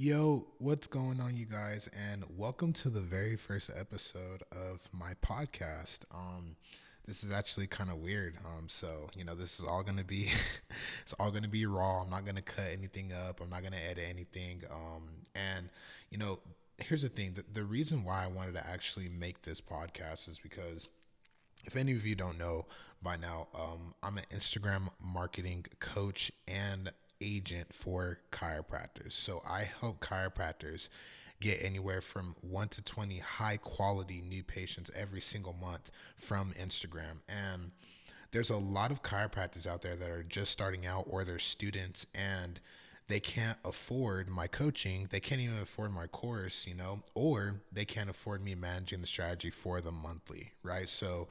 Yo, what's going on, you guys? And welcome to the very first episode of my podcast. Um, this is actually kind of weird. Um, so you know, this is all gonna be, it's all gonna be raw. I'm not gonna cut anything up. I'm not gonna edit anything. Um, and you know, here's the thing: the, the reason why I wanted to actually make this podcast is because if any of you don't know by now, um, I'm an Instagram marketing coach and agent for chiropractors. So I help chiropractors get anywhere from 1 to 20 high quality new patients every single month from Instagram. And there's a lot of chiropractors out there that are just starting out or they're students and they can't afford my coaching. They can't even afford my course, you know, or they can't afford me managing the strategy for them monthly, right? So,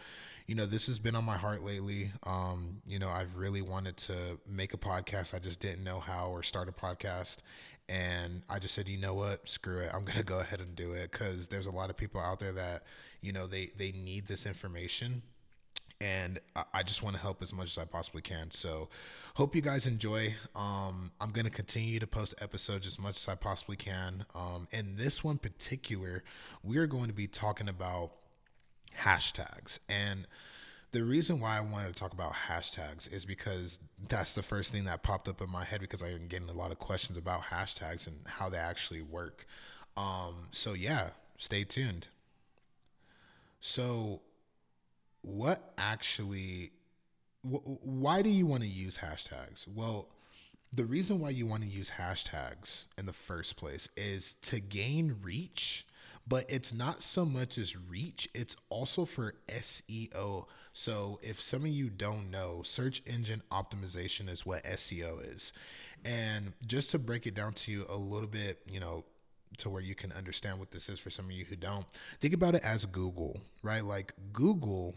you know, this has been on my heart lately. Um, you know, I've really wanted to make a podcast. I just didn't know how or start a podcast. And I just said, you know what, screw it. I'm gonna go ahead and do it because there's a lot of people out there that, you know, they they need this information and I just want to help as much as I possibly can. So, hope you guys enjoy. Um, I'm going to continue to post episodes as much as I possibly can. Um, and this one particular, we are going to be talking about hashtags. And the reason why I wanted to talk about hashtags is because that's the first thing that popped up in my head because I've been getting a lot of questions about hashtags and how they actually work. Um, so, yeah, stay tuned. So, what actually, wh- why do you want to use hashtags? Well, the reason why you want to use hashtags in the first place is to gain reach but it's not so much as reach, it's also for SEO. So, if some of you don't know, search engine optimization is what SEO is. And just to break it down to you a little bit, you know, to where you can understand what this is for some of you who don't, think about it as Google, right? Like Google,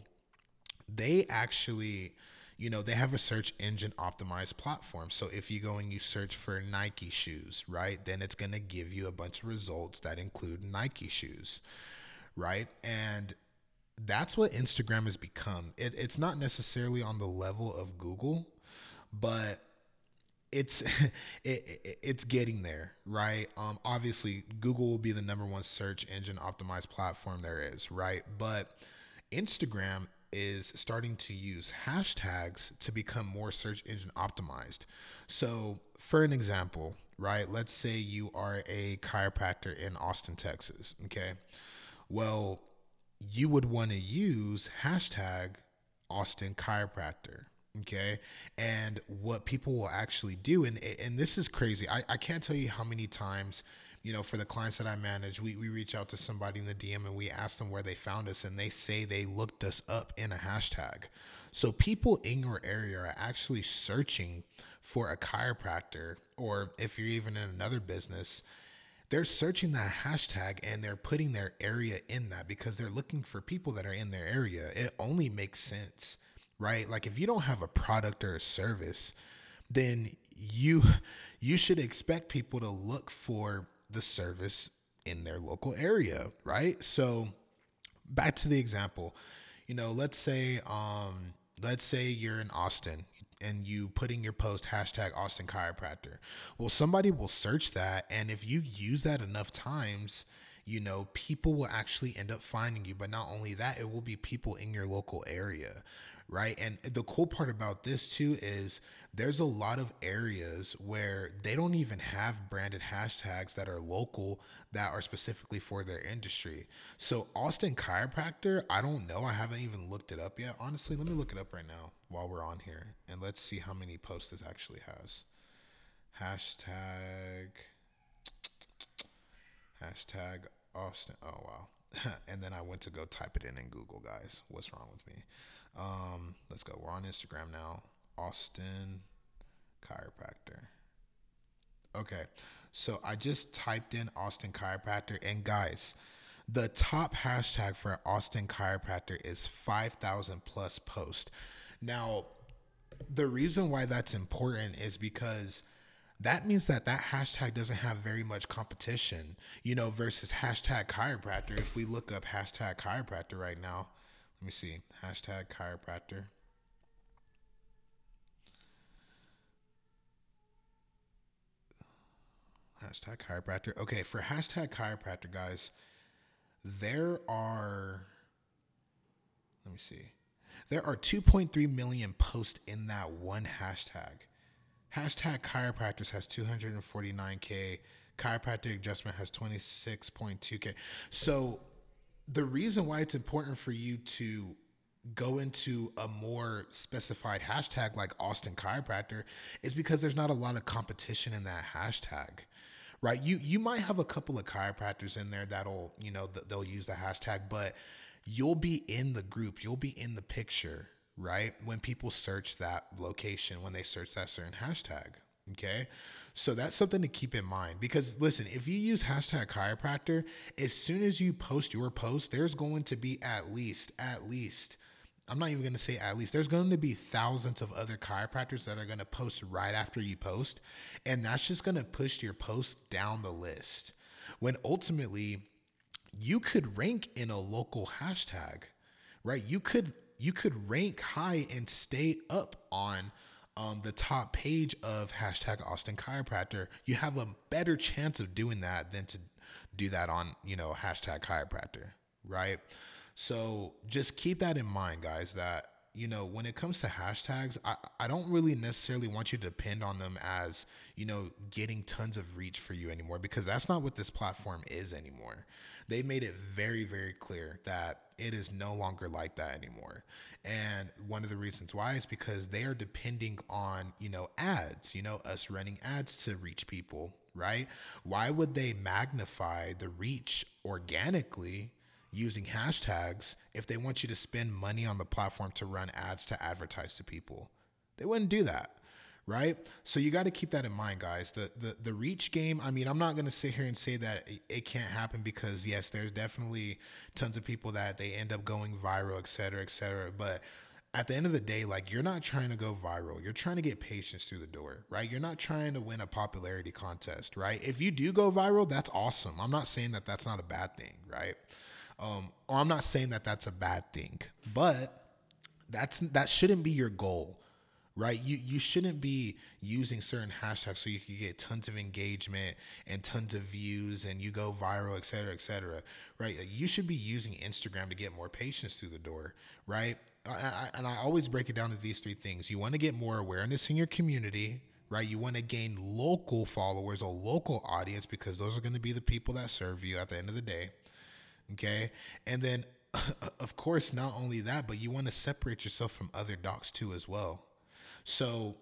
they actually you know, they have a search engine optimized platform. So if you go and you search for Nike shoes, right, then it's going to give you a bunch of results that include Nike shoes, right? And that's what Instagram has become. It, it's not necessarily on the level of Google, but it's it, it, it's getting there, right? Um, obviously, Google will be the number one search engine optimized platform there is, right? But Instagram is starting to use hashtags to become more search engine optimized. So, for an example, right, let's say you are a chiropractor in Austin, Texas, okay? Well, you would want to use hashtag Austin chiropractor, okay? And what people will actually do, and, and this is crazy, I, I can't tell you how many times you know, for the clients that I manage, we, we reach out to somebody in the DM and we ask them where they found us, and they say they looked us up in a hashtag. So people in your area are actually searching for a chiropractor, or if you're even in another business, they're searching that hashtag and they're putting their area in that because they're looking for people that are in their area. It only makes sense, right? Like if you don't have a product or a service, then you you should expect people to look for the service in their local area, right? So back to the example, you know, let's say um let's say you're in Austin and you put in your post hashtag Austin chiropractor. Well, somebody will search that and if you use that enough times, you know, people will actually end up finding you. But not only that, it will be people in your local area, right? And the cool part about this too is there's a lot of areas where they don't even have branded hashtags that are local that are specifically for their industry. So Austin chiropractor, I don't know. I haven't even looked it up yet. Honestly, let me look it up right now while we're on here and let's see how many posts this actually has. Hashtag hashtag Austin. Oh wow. and then I went to go type it in in Google, guys. What's wrong with me? Um, let's go. We're on Instagram now. Austin chiropractor. Okay. So I just typed in Austin chiropractor and guys, the top hashtag for Austin chiropractor is 5,000 plus post. Now, the reason why that's important is because that means that that hashtag doesn't have very much competition, you know, versus hashtag chiropractor. If we look up hashtag chiropractor right now, let me see, hashtag chiropractor. Hashtag chiropractor. Okay, for hashtag chiropractor, guys, there are, let me see, there are 2.3 million posts in that one hashtag. Hashtag chiropractors has 249K. Chiropractic adjustment has 26.2K. So the reason why it's important for you to go into a more specified hashtag like Austin chiropractor is because there's not a lot of competition in that hashtag right? You you might have a couple of chiropractors in there that'll you know they'll use the hashtag, but you'll be in the group, you'll be in the picture, right? When people search that location, when they search that certain hashtag, okay. So that's something to keep in mind because listen, if you use hashtag chiropractor, as soon as you post your post, there's going to be at least, at least I'm not even going to say at least. There's going to be thousands of other chiropractors that are going to post right after you post. And that's just going to push your post down the list. When ultimately, you could rank in a local hashtag, right? You could you could rank high and stay up on um, the top page of hashtag Austin Chiropractor. You have a better chance of doing that than to do that on you know hashtag chiropractor, right? So just keep that in mind, guys, that you know, when it comes to hashtags, I, I don't really necessarily want you to depend on them as, you know, getting tons of reach for you anymore because that's not what this platform is anymore. They made it very, very clear that it is no longer like that anymore. And one of the reasons why is because they are depending on, you know, ads, you know, us running ads to reach people, right? Why would they magnify the reach organically using hashtags if they want you to spend money on the platform to run ads to advertise to people. They wouldn't do that. Right. So you got to keep that in mind, guys. The, the the reach game, I mean, I'm not gonna sit here and say that it can't happen because yes, there's definitely tons of people that they end up going viral, et cetera, et cetera. But at the end of the day, like you're not trying to go viral. You're trying to get patients through the door, right? You're not trying to win a popularity contest, right? If you do go viral, that's awesome. I'm not saying that that's not a bad thing, right? Um, I'm not saying that that's a bad thing, but that's that shouldn't be your goal, right? You you shouldn't be using certain hashtags so you can get tons of engagement and tons of views and you go viral, et cetera, et cetera, right? You should be using Instagram to get more patients through the door, right? I, I, and I always break it down to these three things. You want to get more awareness in your community, right? You want to gain local followers, a local audience, because those are going to be the people that serve you at the end of the day. Okay. And then, of course, not only that, but you want to separate yourself from other docs too, as well. So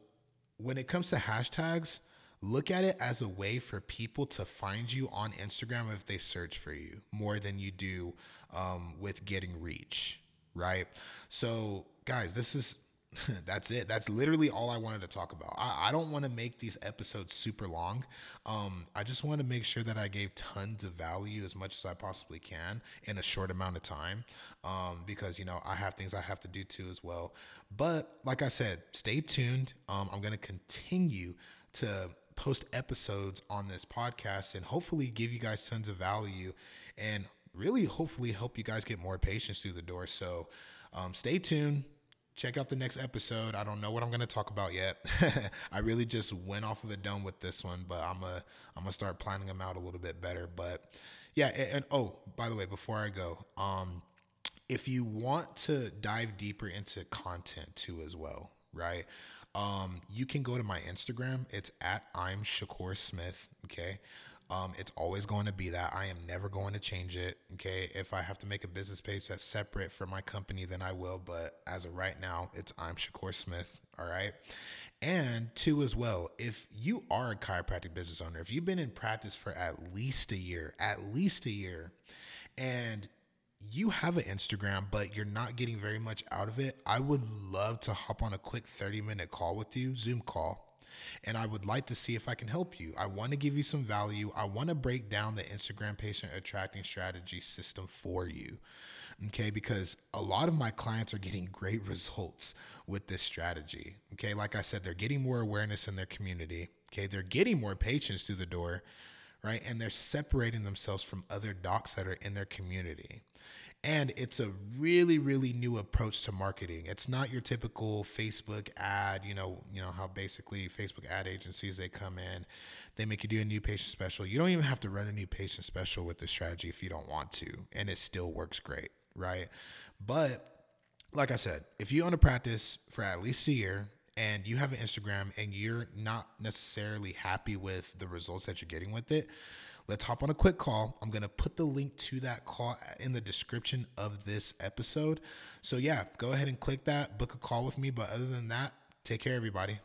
when it comes to hashtags, look at it as a way for people to find you on Instagram if they search for you more than you do um, with getting reach, right? So, guys, this is that's it. That's literally all I wanted to talk about. I, I don't want to make these episodes super long. Um, I just want to make sure that I gave tons of value as much as I possibly can in a short amount of time. Um, because you know I have things I have to do too as well. But like I said, stay tuned. Um, I'm going to continue to post episodes on this podcast and hopefully give you guys tons of value and really hopefully help you guys get more patients through the door. So um, stay tuned check out the next episode. I don't know what I'm to talk about yet. I really just went off of the dome with this one, but I'm a I'm gonna start planning them out a little bit better. But yeah, and, and oh, by the way, before I go, um, if you want to dive deeper into content too as well, right? Um, you can go to my Instagram. It's at I'm Shakur Smith. Okay. Um, it's always going to be that. I am never going to change it. Okay. If I have to make a business page that's separate for my company, then I will. But as of right now, it's I'm Shakur Smith. All right. And two, as well, if you are a chiropractic business owner, if you've been in practice for at least a year, at least a year, and you have an Instagram, but you're not getting very much out of it, I would love to hop on a quick 30 minute call with you, Zoom call and I would like to see if I can help you. I want to give you some value. I want to break down the Instagram patient attracting strategy system for you. Okay, because a lot of my clients are getting great results with this strategy. Okay, like I said, they're getting more awareness in their community. Okay, they're getting more patients through the door, right? And they're separating themselves from other docs that are in their community. And it's a really, really new approach to marketing. It's not your typical Facebook ad, you know, you know how basically Facebook ad agencies they come in, they make you do a new patient special. You don't even have to run a new patient special with this strategy if you don't want to, and it still works great, right? But like I said, if you own a practice for at least a year and you have an Instagram and you're not necessarily happy with the results that you're getting with it, let's hop on a quick call. I'm going to put the link to that call in the description of this episode. So, yeah, go ahead and click that, book a call with me. But other than that, take care, everybody.